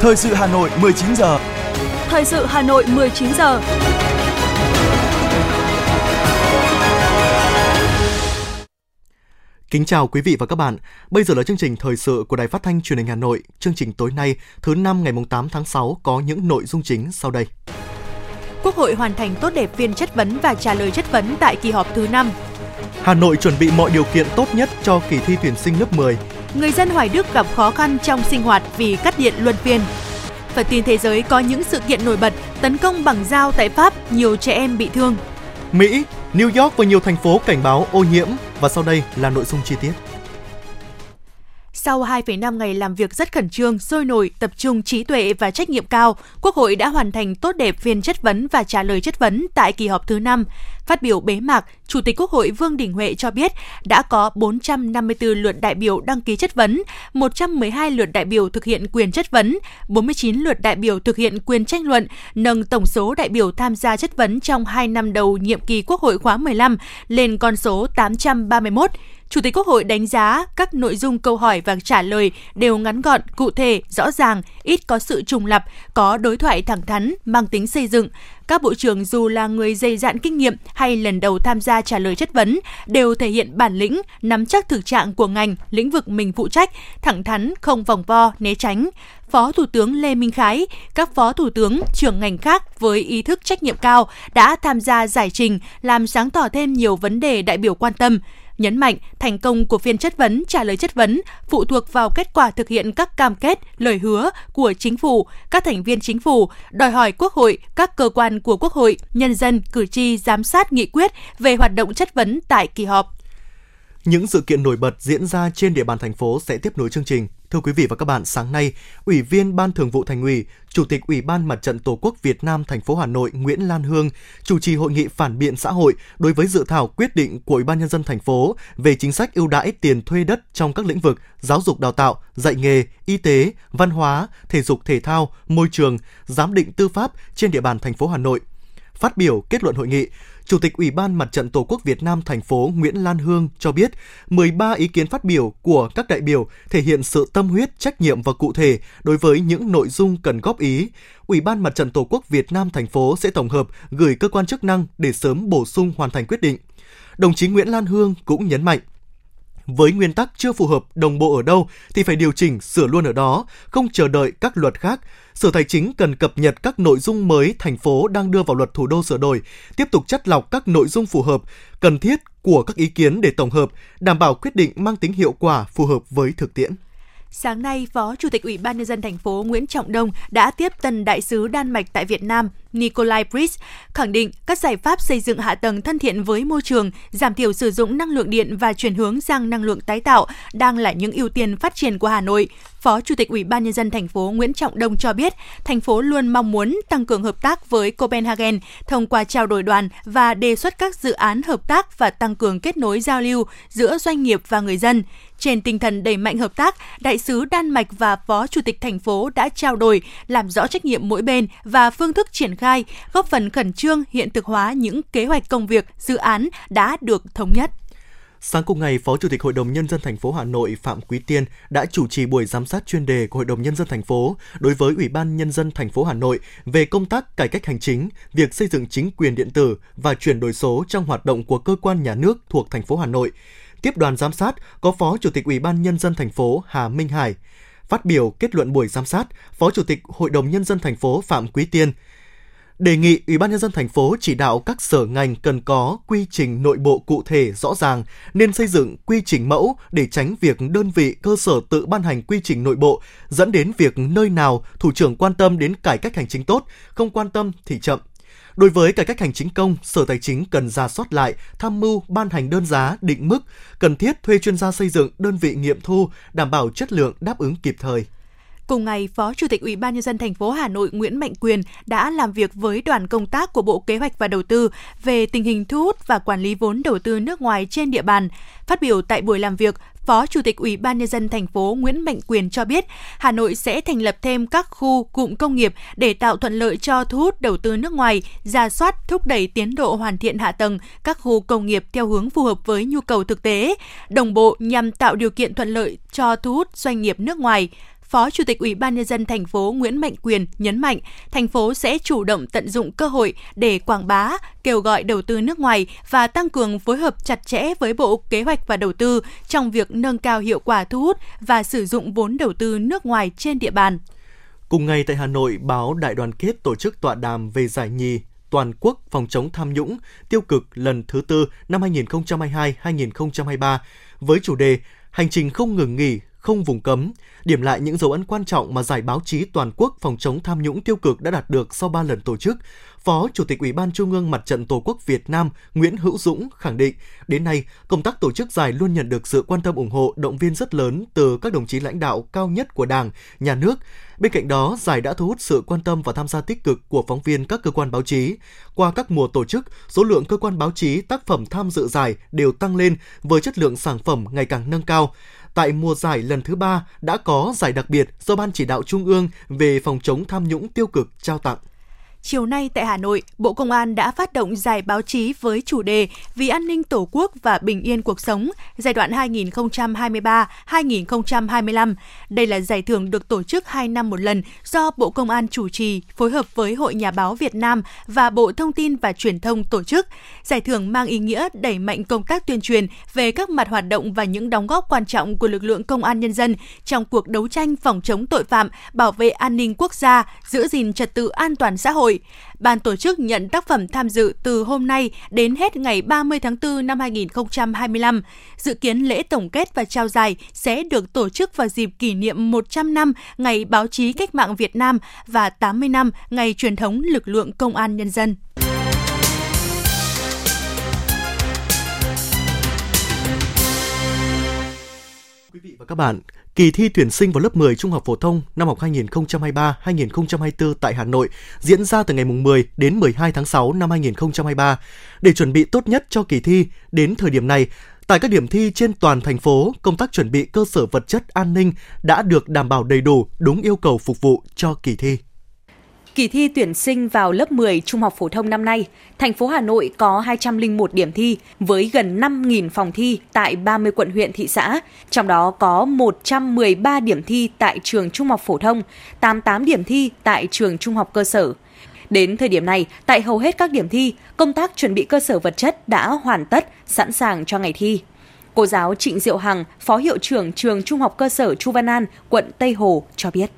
Thời sự Hà Nội 19 giờ. Thời sự Hà Nội 19 giờ. Kính chào quý vị và các bạn. Bây giờ là chương trình thời sự của Đài Phát thanh Truyền hình Hà Nội. Chương trình tối nay, thứ năm ngày 8 tháng 6 có những nội dung chính sau đây. Quốc hội hoàn thành tốt đẹp phiên chất vấn và trả lời chất vấn tại kỳ họp thứ 5. Hà Nội chuẩn bị mọi điều kiện tốt nhất cho kỳ thi tuyển sinh lớp 10. Người dân Hoài Đức gặp khó khăn trong sinh hoạt vì cắt điện luân phiên. Phần tin thế giới có những sự kiện nổi bật tấn công bằng dao tại Pháp, nhiều trẻ em bị thương. Mỹ, New York và nhiều thành phố cảnh báo ô nhiễm và sau đây là nội dung chi tiết. Sau 2,5 ngày làm việc rất khẩn trương, sôi nổi, tập trung trí tuệ và trách nhiệm cao, Quốc hội đã hoàn thành tốt đẹp phiên chất vấn và trả lời chất vấn tại kỳ họp thứ 5. Phát biểu bế mạc, Chủ tịch Quốc hội Vương Đình Huệ cho biết đã có 454 lượt đại biểu đăng ký chất vấn, 112 lượt đại biểu thực hiện quyền chất vấn, 49 lượt đại biểu thực hiện quyền tranh luận, nâng tổng số đại biểu tham gia chất vấn trong 2 năm đầu nhiệm kỳ Quốc hội khóa 15 lên con số 831. Chủ tịch Quốc hội đánh giá các nội dung câu hỏi và trả lời đều ngắn gọn, cụ thể, rõ ràng, ít có sự trùng lặp, có đối thoại thẳng thắn, mang tính xây dựng. Các bộ trưởng dù là người dày dạn kinh nghiệm hay lần đầu tham gia trả lời chất vấn đều thể hiện bản lĩnh, nắm chắc thực trạng của ngành, lĩnh vực mình phụ trách, thẳng thắn, không vòng vo, né tránh. Phó Thủ tướng Lê Minh Khái, các phó thủ tướng, trưởng ngành khác với ý thức trách nhiệm cao đã tham gia giải trình, làm sáng tỏ thêm nhiều vấn đề đại biểu quan tâm nhấn mạnh thành công của phiên chất vấn trả lời chất vấn phụ thuộc vào kết quả thực hiện các cam kết, lời hứa của chính phủ, các thành viên chính phủ, đòi hỏi Quốc hội, các cơ quan của Quốc hội, nhân dân, cử tri giám sát nghị quyết về hoạt động chất vấn tại kỳ họp. Những sự kiện nổi bật diễn ra trên địa bàn thành phố sẽ tiếp nối chương trình. Thưa quý vị và các bạn, sáng nay, Ủy viên Ban Thường vụ Thành ủy, Chủ tịch Ủy ban Mặt trận Tổ quốc Việt Nam thành phố Hà Nội Nguyễn Lan Hương chủ trì hội nghị phản biện xã hội đối với dự thảo quyết định của Ủy ban nhân dân thành phố về chính sách ưu đãi tiền thuê đất trong các lĩnh vực giáo dục đào tạo, dạy nghề, y tế, văn hóa, thể dục thể thao, môi trường, giám định tư pháp trên địa bàn thành phố Hà Nội. Phát biểu kết luận hội nghị, Chủ tịch Ủy ban Mặt trận Tổ quốc Việt Nam thành phố Nguyễn Lan Hương cho biết, 13 ý kiến phát biểu của các đại biểu thể hiện sự tâm huyết, trách nhiệm và cụ thể đối với những nội dung cần góp ý. Ủy ban Mặt trận Tổ quốc Việt Nam thành phố sẽ tổng hợp gửi cơ quan chức năng để sớm bổ sung hoàn thành quyết định. Đồng chí Nguyễn Lan Hương cũng nhấn mạnh, với nguyên tắc chưa phù hợp đồng bộ ở đâu thì phải điều chỉnh sửa luôn ở đó, không chờ đợi các luật khác. Sở Tài chính cần cập nhật các nội dung mới thành phố đang đưa vào luật thủ đô sửa đổi, tiếp tục chất lọc các nội dung phù hợp, cần thiết của các ý kiến để tổng hợp, đảm bảo quyết định mang tính hiệu quả phù hợp với thực tiễn. Sáng nay, Phó Chủ tịch Ủy ban nhân dân thành phố Nguyễn Trọng Đông đã tiếp tân đại sứ Đan Mạch tại Việt Nam Nikolai Bris khẳng định các giải pháp xây dựng hạ tầng thân thiện với môi trường, giảm thiểu sử dụng năng lượng điện và chuyển hướng sang năng lượng tái tạo đang là những ưu tiên phát triển của Hà Nội. Phó Chủ tịch Ủy ban nhân dân thành phố Nguyễn Trọng Đông cho biết, thành phố luôn mong muốn tăng cường hợp tác với Copenhagen thông qua trao đổi đoàn và đề xuất các dự án hợp tác và tăng cường kết nối giao lưu giữa doanh nghiệp và người dân. Trên tinh thần đẩy mạnh hợp tác, đại sứ Đan Mạch và Phó Chủ tịch thành phố đã trao đổi, làm rõ trách nhiệm mỗi bên và phương thức triển khai, góp phần khẩn trương hiện thực hóa những kế hoạch công việc, dự án đã được thống nhất. Sáng cùng ngày, Phó Chủ tịch Hội đồng Nhân dân thành phố Hà Nội Phạm Quý Tiên đã chủ trì buổi giám sát chuyên đề của Hội đồng Nhân dân thành phố đối với Ủy ban Nhân dân thành phố Hà Nội về công tác cải cách hành chính, việc xây dựng chính quyền điện tử và chuyển đổi số trong hoạt động của cơ quan nhà nước thuộc thành phố Hà Nội. Tiếp đoàn giám sát có Phó Chủ tịch Ủy ban Nhân dân thành phố Hà Minh Hải. Phát biểu kết luận buổi giám sát, Phó Chủ tịch Hội đồng Nhân dân thành phố Phạm Quý Tiên đề nghị Ủy ban nhân dân thành phố chỉ đạo các sở ngành cần có quy trình nội bộ cụ thể rõ ràng, nên xây dựng quy trình mẫu để tránh việc đơn vị cơ sở tự ban hành quy trình nội bộ dẫn đến việc nơi nào thủ trưởng quan tâm đến cải cách hành chính tốt, không quan tâm thì chậm. Đối với cải cách hành chính công, Sở Tài chính cần ra soát lại, tham mưu ban hành đơn giá, định mức, cần thiết thuê chuyên gia xây dựng, đơn vị nghiệm thu, đảm bảo chất lượng đáp ứng kịp thời. Cùng ngày, Phó Chủ tịch Ủy ban nhân dân thành phố Hà Nội Nguyễn Mạnh Quyền đã làm việc với đoàn công tác của Bộ Kế hoạch và Đầu tư về tình hình thu hút và quản lý vốn đầu tư nước ngoài trên địa bàn. Phát biểu tại buổi làm việc, Phó Chủ tịch Ủy ban nhân dân thành phố Nguyễn Mạnh Quyền cho biết, Hà Nội sẽ thành lập thêm các khu cụm công nghiệp để tạo thuận lợi cho thu hút đầu tư nước ngoài, ra soát thúc đẩy tiến độ hoàn thiện hạ tầng các khu công nghiệp theo hướng phù hợp với nhu cầu thực tế, đồng bộ nhằm tạo điều kiện thuận lợi cho thu hút doanh nghiệp nước ngoài. Phó Chủ tịch Ủy ban nhân dân thành phố Nguyễn Mạnh Quyền nhấn mạnh, thành phố sẽ chủ động tận dụng cơ hội để quảng bá, kêu gọi đầu tư nước ngoài và tăng cường phối hợp chặt chẽ với Bộ Kế hoạch và Đầu tư trong việc nâng cao hiệu quả thu hút và sử dụng vốn đầu tư nước ngoài trên địa bàn. Cùng ngày tại Hà Nội, báo Đại đoàn kết tổ chức tọa đàm về giải nhì toàn quốc phòng chống tham nhũng tiêu cực lần thứ tư năm 2022-2023 với chủ đề Hành trình không ngừng nghỉ, không vùng cấm, điểm lại những dấu ấn quan trọng mà giải báo chí toàn quốc phòng chống tham nhũng tiêu cực đã đạt được sau 3 lần tổ chức. Phó Chủ tịch Ủy ban Trung ương Mặt trận Tổ quốc Việt Nam Nguyễn Hữu Dũng khẳng định, đến nay, công tác tổ chức giải luôn nhận được sự quan tâm ủng hộ, động viên rất lớn từ các đồng chí lãnh đạo cao nhất của Đảng, Nhà nước. Bên cạnh đó, giải đã thu hút sự quan tâm và tham gia tích cực của phóng viên các cơ quan báo chí. Qua các mùa tổ chức, số lượng cơ quan báo chí, tác phẩm tham dự giải đều tăng lên với chất lượng sản phẩm ngày càng nâng cao tại mùa giải lần thứ ba đã có giải đặc biệt do Ban chỉ đạo Trung ương về phòng chống tham nhũng tiêu cực trao tặng. Chiều nay tại Hà Nội, Bộ Công an đã phát động giải báo chí với chủ đề Vì an ninh Tổ quốc và bình yên cuộc sống giai đoạn 2023-2025. Đây là giải thưởng được tổ chức 2 năm một lần do Bộ Công an chủ trì phối hợp với Hội Nhà báo Việt Nam và Bộ Thông tin và Truyền thông tổ chức. Giải thưởng mang ý nghĩa đẩy mạnh công tác tuyên truyền về các mặt hoạt động và những đóng góp quan trọng của lực lượng công an nhân dân trong cuộc đấu tranh phòng chống tội phạm, bảo vệ an ninh quốc gia, giữ gìn trật tự an toàn xã hội Ban tổ chức nhận tác phẩm tham dự từ hôm nay đến hết ngày 30 tháng 4 năm 2025. Dự kiến lễ tổng kết và trao giải sẽ được tổ chức vào dịp kỷ niệm 100 năm Ngày Báo chí Cách mạng Việt Nam và 80 năm Ngày truyền thống lực lượng công an nhân dân. Quý vị và các bạn, Kỳ thi tuyển sinh vào lớp 10 trung học phổ thông năm học 2023-2024 tại Hà Nội diễn ra từ ngày 10 đến 12 tháng 6 năm 2023. Để chuẩn bị tốt nhất cho kỳ thi, đến thời điểm này, tại các điểm thi trên toàn thành phố, công tác chuẩn bị cơ sở vật chất an ninh đã được đảm bảo đầy đủ, đúng yêu cầu phục vụ cho kỳ thi. Kỳ thi tuyển sinh vào lớp 10 trung học phổ thông năm nay, thành phố Hà Nội có 201 điểm thi với gần 5.000 phòng thi tại 30 quận huyện thị xã, trong đó có 113 điểm thi tại trường trung học phổ thông, 88 điểm thi tại trường trung học cơ sở. Đến thời điểm này, tại hầu hết các điểm thi, công tác chuẩn bị cơ sở vật chất đã hoàn tất, sẵn sàng cho ngày thi. Cô giáo Trịnh Diệu Hằng, Phó Hiệu trưởng trường Trung học cơ sở Chu Văn An, quận Tây Hồ cho biết.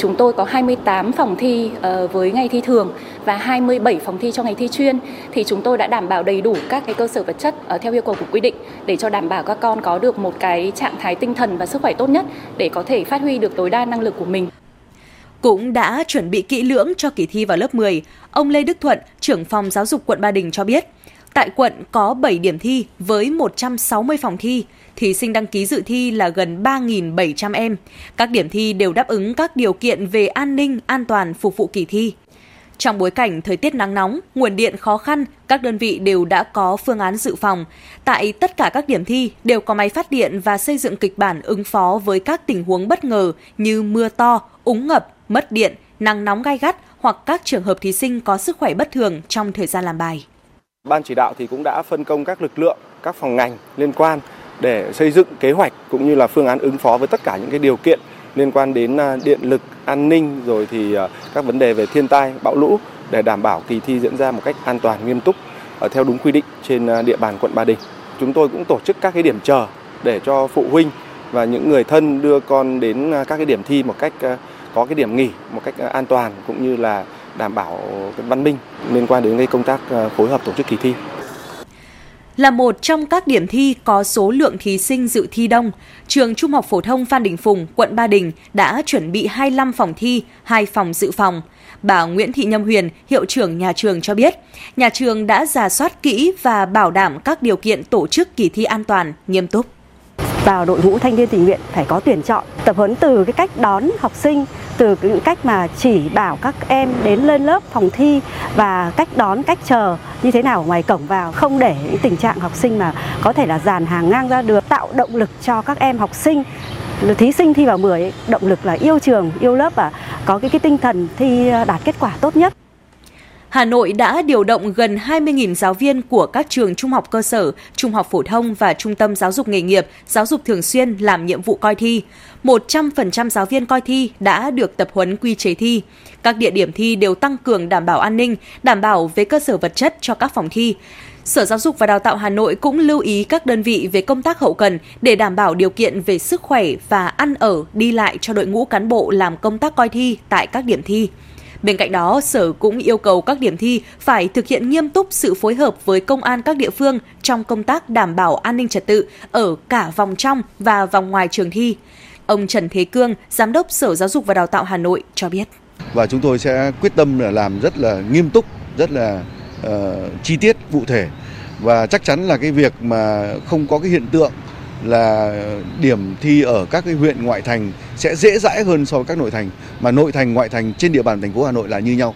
Chúng tôi có 28 phòng thi ờ, với ngày thi thường và 27 phòng thi cho ngày thi chuyên thì chúng tôi đã đảm bảo đầy đủ các cái cơ sở vật chất ờ, theo yêu cầu của quy định để cho đảm bảo các con có được một cái trạng thái tinh thần và sức khỏe tốt nhất để có thể phát huy được tối đa năng lực của mình. Cũng đã chuẩn bị kỹ lưỡng cho kỳ thi vào lớp 10, ông Lê Đức Thuận, trưởng phòng giáo dục quận Ba Đình cho biết, tại quận có 7 điểm thi với 160 phòng thi, thí sinh đăng ký dự thi là gần 3.700 em. Các điểm thi đều đáp ứng các điều kiện về an ninh, an toàn phục vụ kỳ thi. Trong bối cảnh thời tiết nắng nóng, nguồn điện khó khăn, các đơn vị đều đã có phương án dự phòng. Tại tất cả các điểm thi đều có máy phát điện và xây dựng kịch bản ứng phó với các tình huống bất ngờ như mưa to, úng ngập, mất điện, nắng nóng gai gắt hoặc các trường hợp thí sinh có sức khỏe bất thường trong thời gian làm bài. Ban chỉ đạo thì cũng đã phân công các lực lượng, các phòng ngành liên quan để xây dựng kế hoạch cũng như là phương án ứng phó với tất cả những cái điều kiện liên quan đến à, điện lực, an ninh rồi thì à, các vấn đề về thiên tai, bão lũ để đảm bảo kỳ thi diễn ra một cách an toàn, nghiêm túc ờ, theo đúng quy định trên à, địa bàn quận Ba Đình. Chúng tôi cũng tổ chức các cái điểm chờ để cho phụ huynh và những người thân đưa con đến các cái điểm thi một cách có cái điểm nghỉ một cách an toàn cũng như là đảm bảo cái văn minh liên quan đến cái công tác phối hợp tổ chức kỳ thi là một trong các điểm thi có số lượng thí sinh dự thi đông, trường Trung học phổ thông Phan Đình Phùng, quận Ba Đình đã chuẩn bị 25 phòng thi, 2 phòng dự phòng. Bà Nguyễn Thị Nhâm Huyền, hiệu trưởng nhà trường cho biết, nhà trường đã giả soát kỹ và bảo đảm các điều kiện tổ chức kỳ thi an toàn, nghiêm túc vào đội ngũ thanh niên tình nguyện phải có tuyển chọn, tập huấn từ cái cách đón học sinh, từ những cách mà chỉ bảo các em đến lên lớp phòng thi và cách đón, cách chờ như thế nào ngoài cổng vào, không để những tình trạng học sinh mà có thể là dàn hàng ngang ra được tạo động lực cho các em học sinh. Thí sinh thi vào 10 động lực là yêu trường, yêu lớp và có cái cái tinh thần thi đạt kết quả tốt nhất. Hà Nội đã điều động gần 20.000 giáo viên của các trường trung học cơ sở, trung học phổ thông và trung tâm giáo dục nghề nghiệp, giáo dục thường xuyên làm nhiệm vụ coi thi. 100% giáo viên coi thi đã được tập huấn quy chế thi. Các địa điểm thi đều tăng cường đảm bảo an ninh, đảm bảo về cơ sở vật chất cho các phòng thi. Sở Giáo dục và Đào tạo Hà Nội cũng lưu ý các đơn vị về công tác hậu cần để đảm bảo điều kiện về sức khỏe và ăn ở, đi lại cho đội ngũ cán bộ làm công tác coi thi tại các điểm thi. Bên cạnh đó, Sở cũng yêu cầu các điểm thi phải thực hiện nghiêm túc sự phối hợp với công an các địa phương trong công tác đảm bảo an ninh trật tự ở cả vòng trong và vòng ngoài trường thi. Ông Trần Thế Cương, Giám đốc Sở Giáo dục và Đào tạo Hà Nội cho biết. Và chúng tôi sẽ quyết tâm là làm rất là nghiêm túc, rất là uh, chi tiết, cụ thể và chắc chắn là cái việc mà không có cái hiện tượng là điểm thi ở các cái huyện ngoại thành sẽ dễ dãi hơn so với các nội thành mà nội thành ngoại thành trên địa bàn thành phố Hà Nội là như nhau.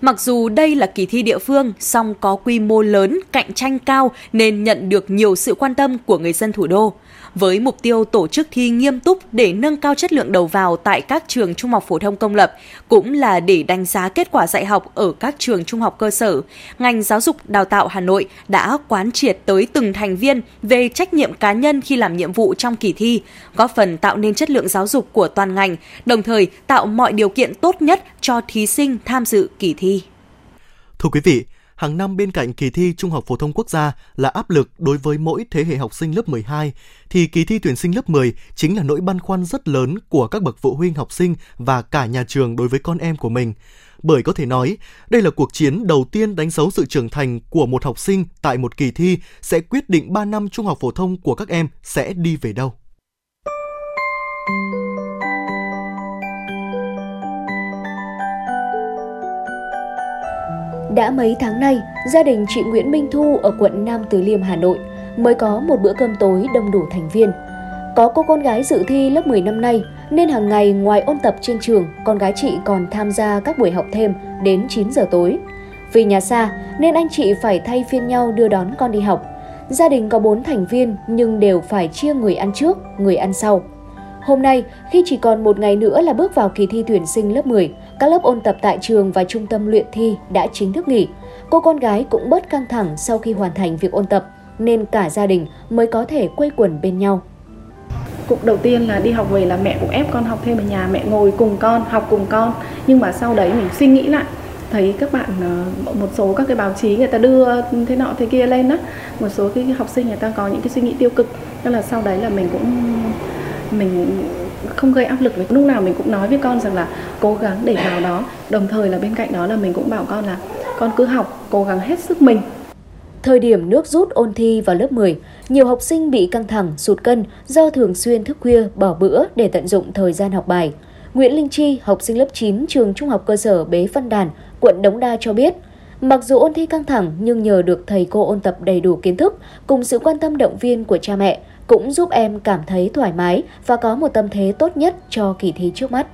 Mặc dù đây là kỳ thi địa phương, song có quy mô lớn, cạnh tranh cao nên nhận được nhiều sự quan tâm của người dân thủ đô với mục tiêu tổ chức thi nghiêm túc để nâng cao chất lượng đầu vào tại các trường trung học phổ thông công lập, cũng là để đánh giá kết quả dạy học ở các trường trung học cơ sở. Ngành giáo dục đào tạo Hà Nội đã quán triệt tới từng thành viên về trách nhiệm cá nhân khi làm nhiệm vụ trong kỳ thi, góp phần tạo nên chất lượng giáo dục của toàn ngành, đồng thời tạo mọi điều kiện tốt nhất cho thí sinh tham dự kỳ thi. Thưa quý vị, hàng năm bên cạnh kỳ thi Trung học phổ thông quốc gia là áp lực đối với mỗi thế hệ học sinh lớp 12, thì kỳ thi tuyển sinh lớp 10 chính là nỗi băn khoăn rất lớn của các bậc phụ huynh học sinh và cả nhà trường đối với con em của mình. Bởi có thể nói, đây là cuộc chiến đầu tiên đánh dấu sự trưởng thành của một học sinh tại một kỳ thi sẽ quyết định 3 năm trung học phổ thông của các em sẽ đi về đâu. Đã mấy tháng nay, gia đình chị Nguyễn Minh Thu ở quận Nam Từ Liêm, Hà Nội mới có một bữa cơm tối đông đủ thành viên. Có cô con gái dự thi lớp 10 năm nay nên hàng ngày ngoài ôn tập trên trường, con gái chị còn tham gia các buổi học thêm đến 9 giờ tối. Vì nhà xa nên anh chị phải thay phiên nhau đưa đón con đi học. Gia đình có 4 thành viên nhưng đều phải chia người ăn trước, người ăn sau. Hôm nay, khi chỉ còn một ngày nữa là bước vào kỳ thi tuyển sinh lớp 10, các lớp ôn tập tại trường và trung tâm luyện thi đã chính thức nghỉ. Cô con gái cũng bớt căng thẳng sau khi hoàn thành việc ôn tập, nên cả gia đình mới có thể quây quần bên nhau. Cục đầu tiên là đi học về là mẹ cũng ép con học thêm ở nhà, mẹ ngồi cùng con, học cùng con. Nhưng mà sau đấy mình suy nghĩ lại, thấy các bạn ờ, một số các cái báo chí người ta đưa thế nọ thế kia lên đó một số cái học sinh người ta có những cái suy nghĩ tiêu cực nên là sau đấy là mình cũng mình không gây áp lực lúc nào mình cũng nói với con rằng là cố gắng để vào đó đồng thời là bên cạnh đó là mình cũng bảo con là con cứ học cố gắng hết sức mình Thời điểm nước rút ôn thi vào lớp 10, nhiều học sinh bị căng thẳng, sụt cân do thường xuyên thức khuya, bỏ bữa để tận dụng thời gian học bài. Nguyễn Linh Chi, học sinh lớp 9 trường Trung học cơ sở Bế Văn Đàn, quận Đống Đa cho biết, mặc dù ôn thi căng thẳng nhưng nhờ được thầy cô ôn tập đầy đủ kiến thức cùng sự quan tâm động viên của cha mẹ, cũng giúp em cảm thấy thoải mái và có một tâm thế tốt nhất cho kỳ thi trước mắt.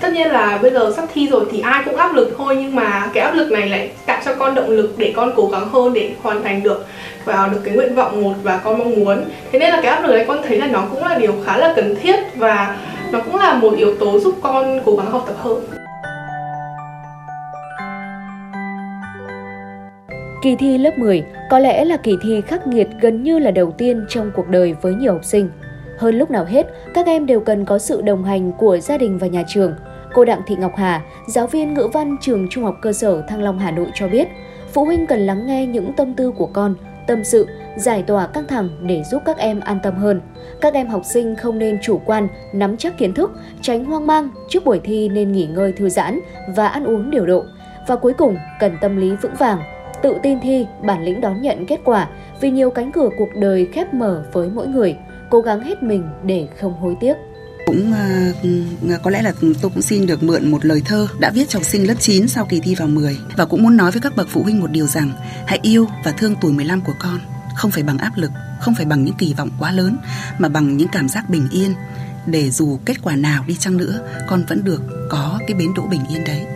Tất nhiên là bây giờ sắp thi rồi thì ai cũng áp lực thôi, nhưng mà cái áp lực này lại tạo cho con động lực để con cố gắng hơn để hoàn thành được vào được cái nguyện vọng một và con mong muốn. Thế nên là cái áp lực này con thấy là nó cũng là điều khá là cần thiết và nó cũng là một yếu tố giúp con cố gắng học tập hơn. Kỳ thi lớp 10 có lẽ là kỳ thi khắc nghiệt gần như là đầu tiên trong cuộc đời với nhiều học sinh. Hơn lúc nào hết, các em đều cần có sự đồng hành của gia đình và nhà trường. Cô Đặng Thị Ngọc Hà, giáo viên ngữ văn trường Trung học cơ sở Thăng Long Hà Nội cho biết, phụ huynh cần lắng nghe những tâm tư của con, tâm sự, giải tỏa căng thẳng để giúp các em an tâm hơn. Các em học sinh không nên chủ quan, nắm chắc kiến thức, tránh hoang mang, trước buổi thi nên nghỉ ngơi thư giãn và ăn uống điều độ. Và cuối cùng, cần tâm lý vững vàng, tự tin thi, bản lĩnh đón nhận kết quả vì nhiều cánh cửa cuộc đời khép mở với mỗi người, cố gắng hết mình để không hối tiếc cũng uh, có lẽ là tôi cũng xin được mượn một lời thơ đã viết cho học sinh lớp 9 sau kỳ thi vào 10 và cũng muốn nói với các bậc phụ huynh một điều rằng hãy yêu và thương tuổi 15 của con không phải bằng áp lực, không phải bằng những kỳ vọng quá lớn mà bằng những cảm giác bình yên để dù kết quả nào đi chăng nữa con vẫn được có cái bến đỗ bình yên đấy.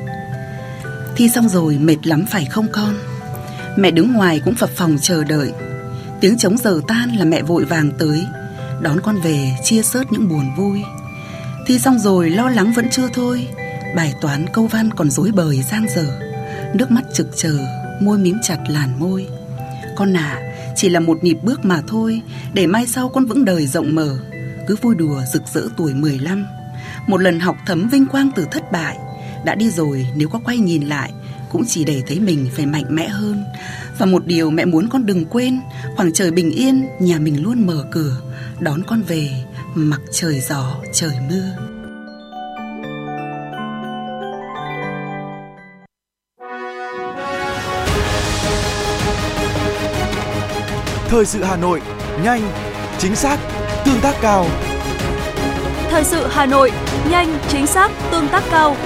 Thi xong rồi mệt lắm phải không con? Mẹ đứng ngoài cũng phập phòng chờ đợi Tiếng trống giờ tan là mẹ vội vàng tới Đón con về chia sớt những buồn vui Thi xong rồi lo lắng vẫn chưa thôi Bài toán câu văn còn dối bời giang dở Nước mắt trực chờ, môi mím chặt làn môi. Con à, chỉ là một nhịp bước mà thôi, để mai sau con vững đời rộng mở. Cứ vui đùa rực rỡ tuổi 15. Một lần học thấm vinh quang từ thất bại, đã đi rồi nếu có quay nhìn lại cũng chỉ để thấy mình phải mạnh mẽ hơn. Và một điều mẹ muốn con đừng quên, khoảng trời bình yên, nhà mình luôn mở cửa, đón con về, mặc trời gió, trời mưa. Thời sự Hà Nội, nhanh, chính xác, tương tác cao. Thời sự Hà Nội, nhanh, chính xác, tương tác cao.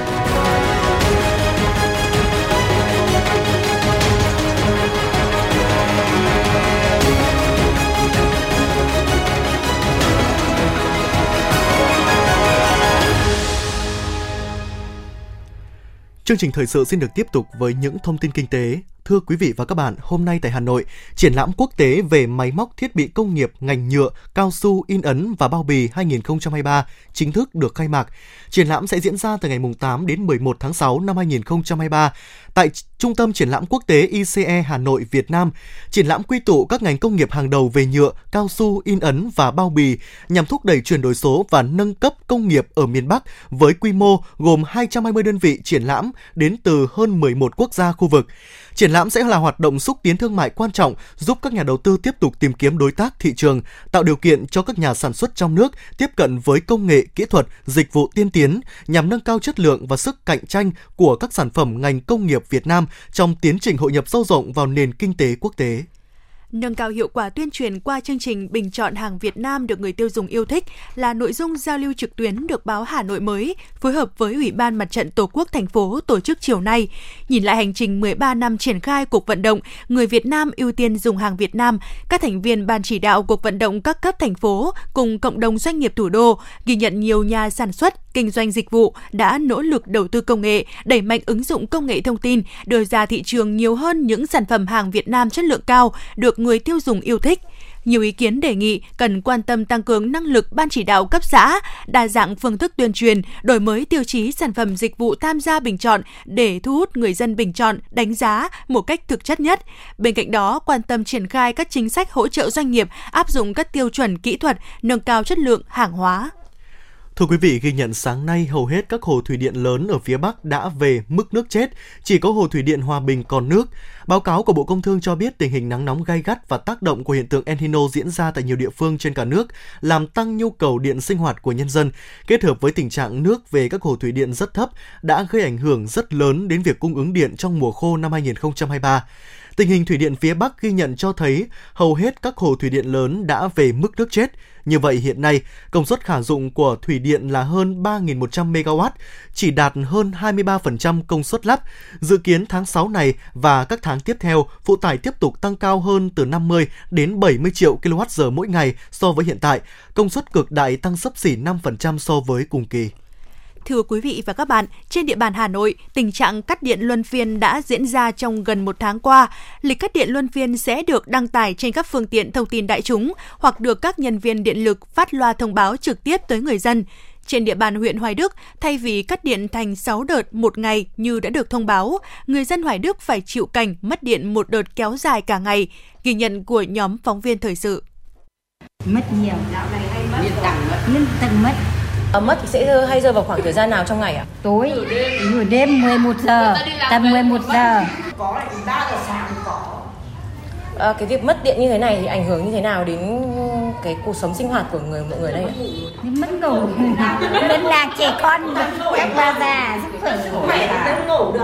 Chương trình thời sự xin được tiếp tục với những thông tin kinh tế. Thưa quý vị và các bạn, hôm nay tại Hà Nội, triển lãm quốc tế về máy móc thiết bị công nghiệp ngành nhựa, cao su, in ấn và bao bì 2023 chính thức được khai mạc. Triển lãm sẽ diễn ra từ ngày 8 đến 11 tháng 6 năm 2023 tại Trung tâm Triển lãm Quốc tế ICE Hà Nội, Việt Nam. Triển lãm quy tụ các ngành công nghiệp hàng đầu về nhựa, cao su, in ấn và bao bì nhằm thúc đẩy chuyển đổi số và nâng cấp công nghiệp ở miền Bắc với quy mô gồm 220 đơn vị triển lãm đến từ hơn 11 quốc gia khu vực. Triển lãm sẽ là hoạt động xúc tiến thương mại quan trọng, giúp các nhà đầu tư tiếp tục tìm kiếm đối tác thị trường, tạo điều kiện cho các nhà sản xuất trong nước tiếp cận với công nghệ, kỹ thuật, dịch vụ tiên tiến nhằm nâng cao chất lượng và sức cạnh tranh của các sản phẩm ngành công nghiệp Việt Nam trong tiến trình hội nhập sâu rộng vào nền kinh tế quốc tế. Nâng cao hiệu quả tuyên truyền qua chương trình bình chọn hàng Việt Nam được người tiêu dùng yêu thích là nội dung giao lưu trực tuyến được báo Hà Nội mới phối hợp với Ủy ban Mặt trận Tổ quốc thành phố tổ chức chiều nay. Nhìn lại hành trình 13 năm triển khai cuộc vận động Người Việt Nam ưu tiên dùng hàng Việt Nam, các thành viên ban chỉ đạo cuộc vận động các cấp thành phố cùng cộng đồng doanh nghiệp thủ đô ghi nhận nhiều nhà sản xuất, kinh doanh dịch vụ đã nỗ lực đầu tư công nghệ, đẩy mạnh ứng dụng công nghệ thông tin, đưa ra thị trường nhiều hơn những sản phẩm hàng Việt Nam chất lượng cao được người tiêu dùng yêu thích. Nhiều ý kiến đề nghị cần quan tâm tăng cường năng lực ban chỉ đạo cấp xã, đa dạng phương thức tuyên truyền, đổi mới tiêu chí sản phẩm dịch vụ tham gia bình chọn để thu hút người dân bình chọn, đánh giá một cách thực chất nhất. Bên cạnh đó, quan tâm triển khai các chính sách hỗ trợ doanh nghiệp áp dụng các tiêu chuẩn kỹ thuật, nâng cao chất lượng hàng hóa. Thưa quý vị, ghi nhận sáng nay hầu hết các hồ thủy điện lớn ở phía Bắc đã về mức nước chết, chỉ có hồ thủy điện Hòa Bình còn nước. Báo cáo của Bộ Công Thương cho biết tình hình nắng nóng gay gắt và tác động của hiện tượng El Nino diễn ra tại nhiều địa phương trên cả nước làm tăng nhu cầu điện sinh hoạt của nhân dân, kết hợp với tình trạng nước về các hồ thủy điện rất thấp đã gây ảnh hưởng rất lớn đến việc cung ứng điện trong mùa khô năm 2023. Tình hình thủy điện phía Bắc ghi nhận cho thấy hầu hết các hồ thủy điện lớn đã về mức nước chết. Như vậy hiện nay, công suất khả dụng của thủy điện là hơn 3.100 MW, chỉ đạt hơn 23% công suất lắp. Dự kiến tháng 6 này và các tháng tiếp theo, phụ tải tiếp tục tăng cao hơn từ 50 đến 70 triệu kWh mỗi ngày so với hiện tại. Công suất cực đại tăng sấp xỉ 5% so với cùng kỳ. Thưa quý vị và các bạn, trên địa bàn Hà Nội, tình trạng cắt điện luân phiên đã diễn ra trong gần một tháng qua. Lịch cắt điện luân phiên sẽ được đăng tải trên các phương tiện thông tin đại chúng hoặc được các nhân viên điện lực phát loa thông báo trực tiếp tới người dân. Trên địa bàn huyện Hoài Đức, thay vì cắt điện thành 6 đợt một ngày như đã được thông báo, người dân Hoài Đức phải chịu cảnh mất điện một đợt kéo dài cả ngày, ghi nhận của nhóm phóng viên thời sự. Mất nhiều, liên tầng mất, liên tầng mất À, mất thì sẽ hay rơi vào khoảng thời gian nào trong ngày ạ? Tối, nửa đêm 11 giờ, tầm 11 giờ. Có lại 3 giờ sáng có. À, cái việc mất điện như thế này thì ảnh hưởng như thế nào đến cái cuộc sống sinh hoạt của người mọi người đây ạ? Mất ngủ, vẫn là trẻ con, các bà già, sức khỏe. ngủ được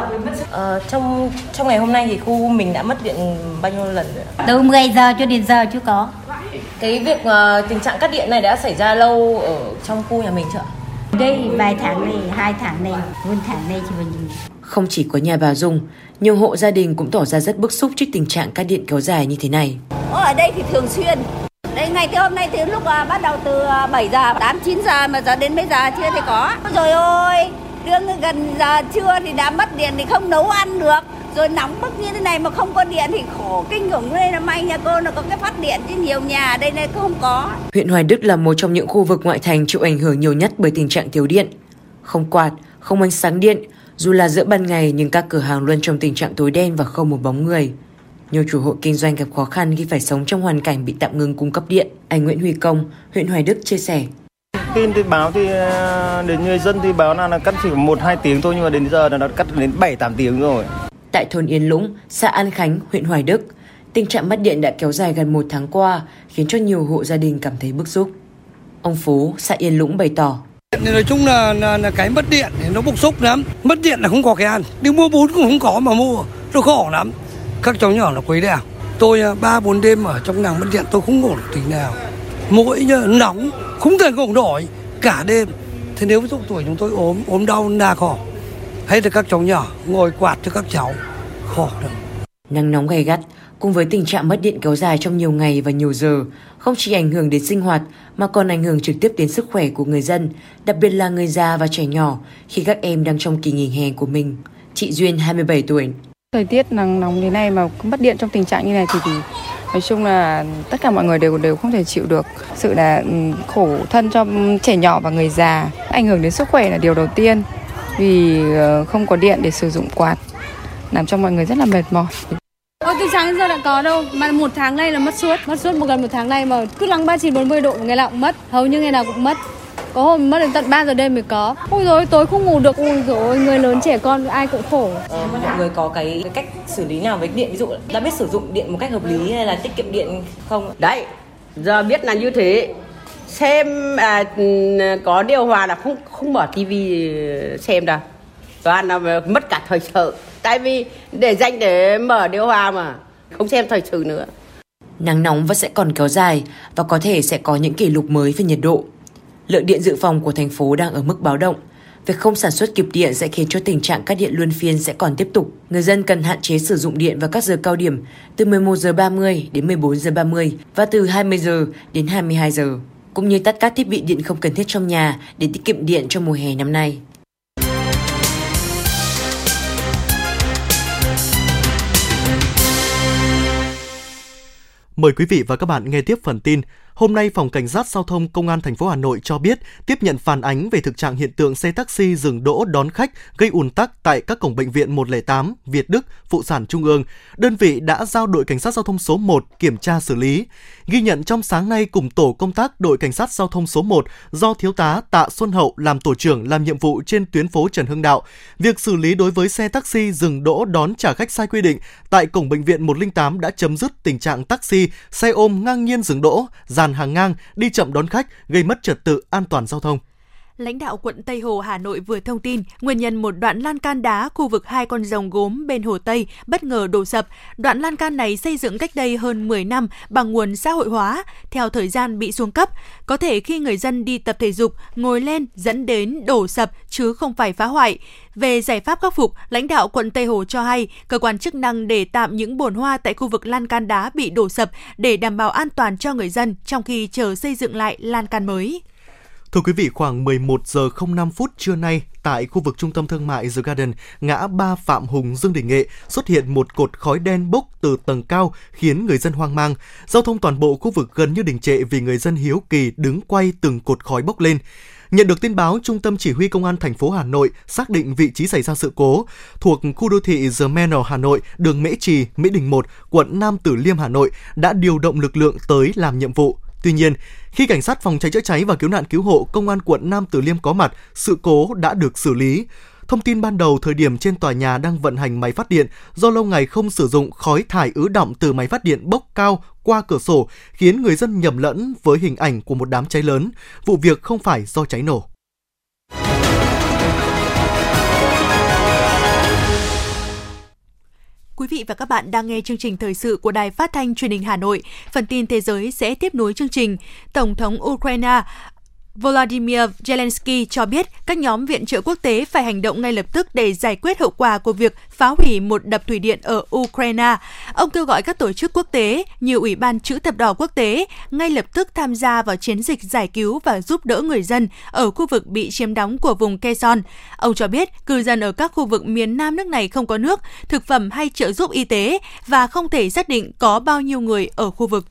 à, trong trong ngày hôm nay thì khu mình đã mất điện bao nhiêu lần rồi? Từ 10 giờ cho đến giờ chưa có. Cái việc uh, tình trạng cắt điện này đã xảy ra lâu ở trong khu nhà mình chưa? Đây vài tháng này, hai tháng này, hơn tháng này thì mình Không chỉ có nhà bà Dung, nhiều hộ gia đình cũng tỏ ra rất bức xúc trước tình trạng cắt điện kéo dài như thế này. Ở đây thì thường xuyên. Đây ngày từ hôm nay từ lúc uh, bắt đầu từ 7 giờ, 8 9 giờ mà giờ đến mấy giờ chưa thì có. Rồi ôi, đương gần giờ trưa thì đã mất điện thì không nấu ăn được rồi nóng bức như thế này mà không có điện thì khổ kinh khủng đây là may nhà cô nó có cái phát điện chứ nhiều nhà đây này không có. Huyện Hoài Đức là một trong những khu vực ngoại thành chịu ảnh hưởng nhiều nhất bởi tình trạng thiếu điện. Không quạt, không ánh sáng điện, Dù là giữa ban ngày nhưng các cửa hàng luôn trong tình trạng tối đen và không một bóng người. Nhiều chủ hộ kinh doanh gặp khó khăn khi phải sống trong hoàn cảnh bị tạm ngừng cung cấp điện. Anh Nguyễn Huy Công, huyện Hoài Đức chia sẻ. Tin thì báo thì ờ, đến người dân thì báo là, là cắt chỉ một hai tiếng thôi nhưng mà đến giờ là nó cắt đến 7 8 tiếng rồi. Tại thôn Yên Lũng, xã An Khánh, huyện Hoài Đức, tình trạng mất điện đã kéo dài gần một tháng qua, khiến cho nhiều hộ gia đình cảm thấy bức xúc. Ông Phú, xã Yên Lũng bày tỏ. Nói chung là, là, là cái mất điện thì nó bức xúc lắm. Mất điện là không có cái ăn. Đi mua bún cũng không có mà mua. Nó khổ lắm. Các cháu nhỏ là quấy đèo. Tôi à, ba bốn đêm ở trong nàng mất điện tôi không ngủ được tí nào. Mỗi nóng không thể ngủ nổi cả đêm. Thế nếu ví dụ tuổi chúng tôi ốm ốm đau là khổ. Hay là các cháu nhỏ ngồi quạt cho các cháu khổ lắm. Nắng nóng gay gắt cùng với tình trạng mất điện kéo dài trong nhiều ngày và nhiều giờ không chỉ ảnh hưởng đến sinh hoạt mà còn ảnh hưởng trực tiếp đến sức khỏe của người dân, đặc biệt là người già và trẻ nhỏ khi các em đang trong kỳ nghỉ hè của mình. Chị Duyên 27 tuổi. Thời tiết nắng nóng thế này mà mất điện trong tình trạng như này thì, thì nói chung là tất cả mọi người đều đều không thể chịu được. Sự là ừ, khổ thân cho trẻ nhỏ và người già, ảnh hưởng đến sức khỏe là điều đầu tiên vì ờ, không có điện để sử dụng quạt làm cho mọi người rất là mệt mỏi. Ôi từ sáng đến giờ đã có đâu. Mà một tháng nay là mất suốt Mất suốt một gần một tháng nay mà cứ lắng 39-40 độ Ngày nào cũng mất Hầu như ngày nào cũng mất. Có hôm mất đến tận 3 giờ đêm mới có. Ôi rồi tối không ngủ được. Ôi rồi người lớn trẻ con ai cũng khổ. Ờ, Mọi người có cái, cái cách xử lý nào với điện? Ví dụ đã biết sử dụng điện một cách hợp lý Hay là tiết kiệm điện không? Đấy Giờ biết là như thế Xem à, có điều hòa là không không mở tivi xem đâu Toàn là mất cả thời sự tại vì để dành để mở điều hòa mà không xem thời sự nữa. Nắng nóng vẫn sẽ còn kéo dài và có thể sẽ có những kỷ lục mới về nhiệt độ. Lượng điện dự phòng của thành phố đang ở mức báo động. Việc không sản xuất kịp điện sẽ khiến cho tình trạng cắt điện luân phiên sẽ còn tiếp tục. Người dân cần hạn chế sử dụng điện vào các giờ cao điểm từ 11 giờ 30 đến 14 giờ 30 và từ 20 giờ đến 22 giờ, cũng như tắt các thiết bị điện không cần thiết trong nhà để tiết kiệm điện trong mùa hè năm nay. Mời quý vị và các bạn nghe tiếp phần tin. Hôm nay, Phòng Cảnh sát Giao thông Công an thành phố Hà Nội cho biết tiếp nhận phản ánh về thực trạng hiện tượng xe taxi dừng đỗ đón khách gây ùn tắc tại các cổng bệnh viện 108, Việt Đức, Phụ sản Trung ương. Đơn vị đã giao đội Cảnh sát Giao thông số 1 kiểm tra xử lý. Ghi nhận trong sáng nay cùng tổ công tác đội Cảnh sát Giao thông số 1 do Thiếu tá Tạ Xuân Hậu làm tổ trưởng làm nhiệm vụ trên tuyến phố Trần Hưng Đạo. Việc xử lý đối với xe taxi dừng đỗ đón trả khách sai quy định tại cổng bệnh viện 108 đã chấm dứt tình trạng taxi, xe ôm ngang nhiên dừng đỗ, dàn hàng ngang, đi chậm đón khách, gây mất trật tự an toàn giao thông. Lãnh đạo quận Tây Hồ Hà Nội vừa thông tin nguyên nhân một đoạn lan can đá khu vực hai con rồng gốm bên Hồ Tây bất ngờ đổ sập. Đoạn lan can này xây dựng cách đây hơn 10 năm bằng nguồn xã hội hóa, theo thời gian bị xuống cấp. Có thể khi người dân đi tập thể dục, ngồi lên dẫn đến đổ sập chứ không phải phá hoại. Về giải pháp khắc phục, lãnh đạo quận Tây Hồ cho hay cơ quan chức năng để tạm những bồn hoa tại khu vực lan can đá bị đổ sập để đảm bảo an toàn cho người dân trong khi chờ xây dựng lại lan can mới. Thưa quý vị, khoảng 11 giờ 05 phút trưa nay, tại khu vực trung tâm thương mại The Garden, ngã ba Phạm Hùng Dương Đình Nghệ xuất hiện một cột khói đen bốc từ tầng cao khiến người dân hoang mang. Giao thông toàn bộ khu vực gần như đình trệ vì người dân hiếu kỳ đứng quay từng cột khói bốc lên. Nhận được tin báo, Trung tâm Chỉ huy Công an thành phố Hà Nội xác định vị trí xảy ra sự cố thuộc khu đô thị The Manor Hà Nội, đường Mễ Trì, Mỹ Đình 1, quận Nam Tử Liêm Hà Nội đã điều động lực lượng tới làm nhiệm vụ. Tuy nhiên, khi cảnh sát phòng cháy chữa cháy và cứu nạn cứu hộ công an quận Nam Từ Liêm có mặt, sự cố đã được xử lý. Thông tin ban đầu thời điểm trên tòa nhà đang vận hành máy phát điện, do lâu ngày không sử dụng khói thải ứ động từ máy phát điện bốc cao qua cửa sổ, khiến người dân nhầm lẫn với hình ảnh của một đám cháy lớn. Vụ việc không phải do cháy nổ. Quý vị và các bạn đang nghe chương trình thời sự của Đài Phát thanh Truyền hình Hà Nội. Phần tin thế giới sẽ tiếp nối chương trình. Tổng thống Ukraine Volodymyr Zelensky cho biết các nhóm viện trợ quốc tế phải hành động ngay lập tức để giải quyết hậu quả của việc phá hủy một đập thủy điện ở Ukraine. Ông kêu gọi các tổ chức quốc tế như Ủy ban Chữ thập đỏ quốc tế ngay lập tức tham gia vào chiến dịch giải cứu và giúp đỡ người dân ở khu vực bị chiếm đóng của vùng Kherson. Ông cho biết cư dân ở các khu vực miền Nam nước này không có nước, thực phẩm hay trợ giúp y tế và không thể xác định có bao nhiêu người ở khu vực.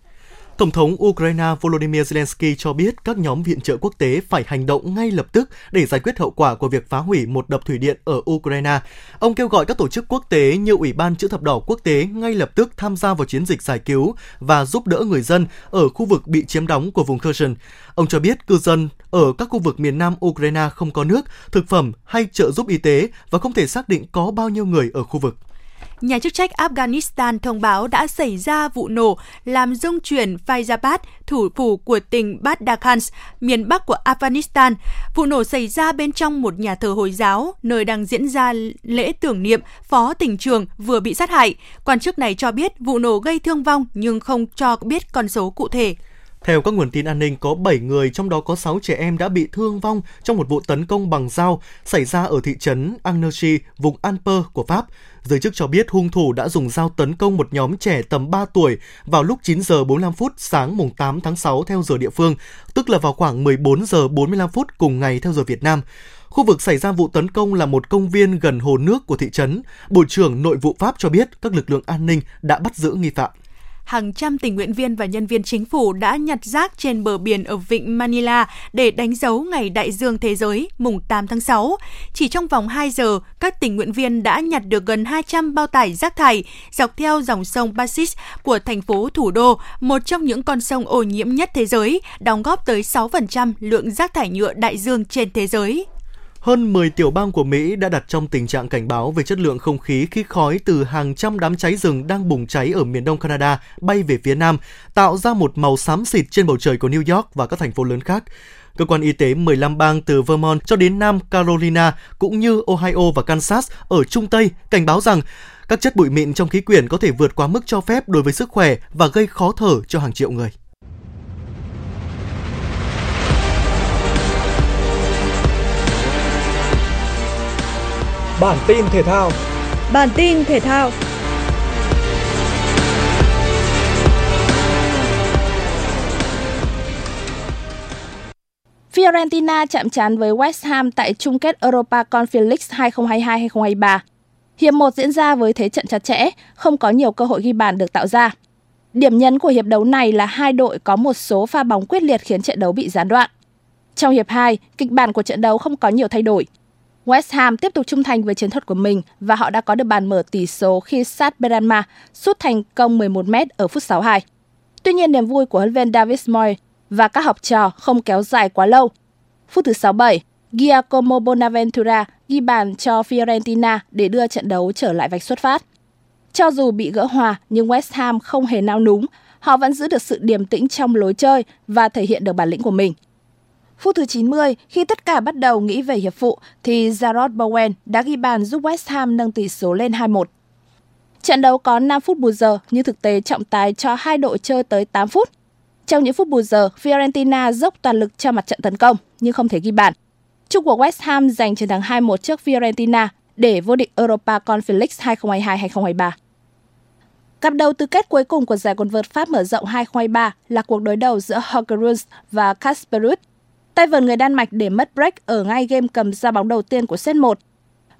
Tổng thống Ukraine Volodymyr Zelensky cho biết các nhóm viện trợ quốc tế phải hành động ngay lập tức để giải quyết hậu quả của việc phá hủy một đập thủy điện ở Ukraine. Ông kêu gọi các tổ chức quốc tế như Ủy ban Chữ thập đỏ quốc tế ngay lập tức tham gia vào chiến dịch giải cứu và giúp đỡ người dân ở khu vực bị chiếm đóng của vùng Kherson. Ông cho biết cư dân ở các khu vực miền Nam Ukraine không có nước, thực phẩm hay trợ giúp y tế và không thể xác định có bao nhiêu người ở khu vực. Nhà chức trách Afghanistan thông báo đã xảy ra vụ nổ làm rung chuyển Faizabad, thủ phủ của tỉnh Badakhan, miền Bắc của Afghanistan. Vụ nổ xảy ra bên trong một nhà thờ Hồi giáo, nơi đang diễn ra lễ tưởng niệm phó tỉnh trường vừa bị sát hại. Quan chức này cho biết vụ nổ gây thương vong nhưng không cho biết con số cụ thể. Theo các nguồn tin an ninh, có 7 người, trong đó có 6 trẻ em đã bị thương vong trong một vụ tấn công bằng dao xảy ra ở thị trấn Angnersy, vùng Alper của Pháp. Giới chức cho biết hung thủ đã dùng dao tấn công một nhóm trẻ tầm 3 tuổi vào lúc 9 giờ 45 phút sáng mùng 8 tháng 6 theo giờ địa phương, tức là vào khoảng 14 giờ 45 phút cùng ngày theo giờ Việt Nam. Khu vực xảy ra vụ tấn công là một công viên gần hồ nước của thị trấn. Bộ trưởng Nội vụ Pháp cho biết các lực lượng an ninh đã bắt giữ nghi phạm hàng trăm tình nguyện viên và nhân viên chính phủ đã nhặt rác trên bờ biển ở vịnh Manila để đánh dấu Ngày Đại dương Thế giới mùng 8 tháng 6. Chỉ trong vòng 2 giờ, các tình nguyện viên đã nhặt được gần 200 bao tải rác thải dọc theo dòng sông Pasig của thành phố thủ đô, một trong những con sông ô nhiễm nhất thế giới, đóng góp tới 6% lượng rác thải nhựa đại dương trên thế giới. Hơn 10 tiểu bang của Mỹ đã đặt trong tình trạng cảnh báo về chất lượng không khí khi khói từ hàng trăm đám cháy rừng đang bùng cháy ở miền đông Canada bay về phía nam, tạo ra một màu xám xịt trên bầu trời của New York và các thành phố lớn khác. Cơ quan y tế 15 bang từ Vermont cho đến Nam Carolina cũng như Ohio và Kansas ở Trung Tây cảnh báo rằng các chất bụi mịn trong khí quyển có thể vượt quá mức cho phép đối với sức khỏe và gây khó thở cho hàng triệu người. Bản tin thể thao. Bản tin thể thao. Fiorentina chạm trán với West Ham tại chung kết Europa Conference League 2022-2023. Hiệp 1 diễn ra với thế trận chặt chẽ, không có nhiều cơ hội ghi bàn được tạo ra. Điểm nhấn của hiệp đấu này là hai đội có một số pha bóng quyết liệt khiến trận đấu bị gián đoạn. Trong hiệp 2, kịch bản của trận đấu không có nhiều thay đổi. West Ham tiếp tục trung thành với chiến thuật của mình và họ đã có được bàn mở tỷ số khi sát Beranma sút thành công 11 m ở phút 62. Tuy nhiên niềm vui của huấn luyện David Moyes và các học trò không kéo dài quá lâu. Phút thứ 67, Giacomo Bonaventura ghi bàn cho Fiorentina để đưa trận đấu trở lại vạch xuất phát. Cho dù bị gỡ hòa nhưng West Ham không hề nao núng, họ vẫn giữ được sự điềm tĩnh trong lối chơi và thể hiện được bản lĩnh của mình. Phút thứ 90, khi tất cả bắt đầu nghĩ về hiệp phụ, thì Jarrod Bowen đã ghi bàn giúp West Ham nâng tỷ số lên 2-1. Trận đấu có 5 phút bù giờ, nhưng thực tế trọng tài cho hai đội chơi tới 8 phút. Trong những phút bù giờ, Fiorentina dốc toàn lực cho mặt trận tấn công, nhưng không thể ghi bàn. Chúc của West Ham giành chiến thắng 2-1 trước Fiorentina để vô địch Europa Conference 2022-2023. Cặp đầu tứ kết cuối cùng của giải quần vợt Pháp mở rộng 2023 là cuộc đối đầu giữa Holger và Kasper Tay vợt người Đan Mạch để mất break ở ngay game cầm ra bóng đầu tiên của set 1.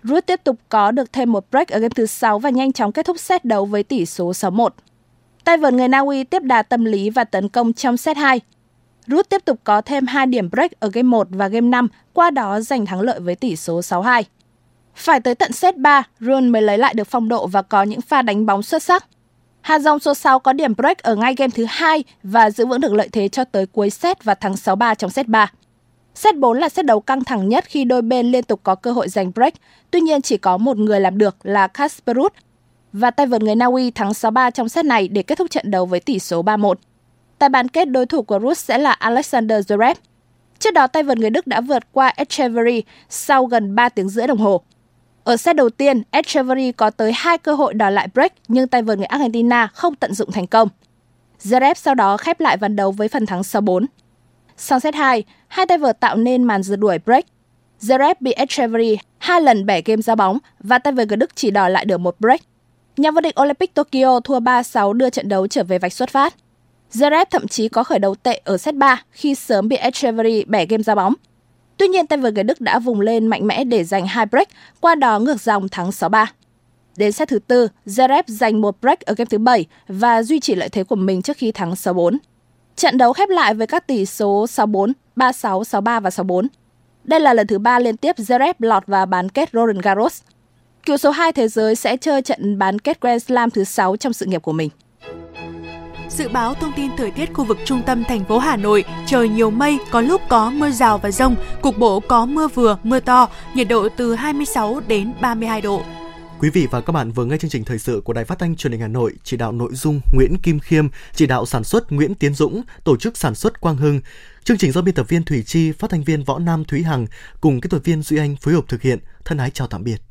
Ruth tiếp tục có được thêm một break ở game thứ 6 và nhanh chóng kết thúc set đấu với tỷ số 6-1. Tay vợt người Na Uy tiếp đà tâm lý và tấn công trong set 2. Ruth tiếp tục có thêm 2 điểm break ở game 1 và game 5, qua đó giành thắng lợi với tỷ số 6-2. Phải tới tận set 3, Rune mới lấy lại được phong độ và có những pha đánh bóng xuất sắc. Hà Dòng số 6 có điểm break ở ngay game thứ hai và giữ vững được lợi thế cho tới cuối set và thắng 6-3 trong set 3. Set 4 là set đấu căng thẳng nhất khi đôi bên liên tục có cơ hội giành break, tuy nhiên chỉ có một người làm được là Kasper Ruud và tay vợt người Na Uy thắng 6-3 trong set này để kết thúc trận đấu với tỷ số 3-1. Tại bán kết đối thủ của Ruud sẽ là Alexander Zverev. Trước đó tay vợt người Đức đã vượt qua Echeverry sau gần 3 tiếng rưỡi đồng hồ. Ở set đầu tiên, Echeverry có tới hai cơ hội đòi lại break nhưng tay vợt người Argentina không tận dụng thành công. Zverev sau đó khép lại ván đấu với phần thắng 6-4. Sau set 2, hai tay vợt tạo nên màn rượt đuổi break. Zverev bị Echeverry hai lần bẻ game ra bóng và tay vợt người Đức chỉ đòi lại được một break. Nhà vô địch Olympic Tokyo thua 3-6 đưa trận đấu trở về vạch xuất phát. Zverev thậm chí có khởi đầu tệ ở set 3 khi sớm bị Echeverry bẻ game ra bóng. Tuy nhiên tay vợt người Đức đã vùng lên mạnh mẽ để giành hai break, qua đó ngược dòng thắng 6-3. Đến set thứ tư, Zverev giành một break ở game thứ 7 và duy trì lợi thế của mình trước khi thắng 6-4. Trận đấu khép lại với các tỷ số 6-4, 3-6, 6-3 và 6-4. Đây là lần thứ ba liên tiếp Zverev lọt vào bán kết Roland Garros. Cựu số 2 thế giới sẽ chơi trận bán kết Grand Slam thứ 6 trong sự nghiệp của mình. Dự báo thông tin thời tiết khu vực trung tâm thành phố Hà Nội, trời nhiều mây, có lúc có mưa rào và rông, cục bộ có mưa vừa, mưa to, nhiệt độ từ 26 đến 32 độ. Quý vị và các bạn vừa nghe chương trình thời sự của Đài Phát thanh Truyền hình Hà Nội, chỉ đạo nội dung Nguyễn Kim Khiêm, chỉ đạo sản xuất Nguyễn Tiến Dũng, tổ chức sản xuất Quang Hưng. Chương trình do biên tập viên Thủy Chi, phát thanh viên Võ Nam Thúy Hằng cùng kỹ thuật viên Duy Anh phối hợp thực hiện. Thân ái chào tạm biệt.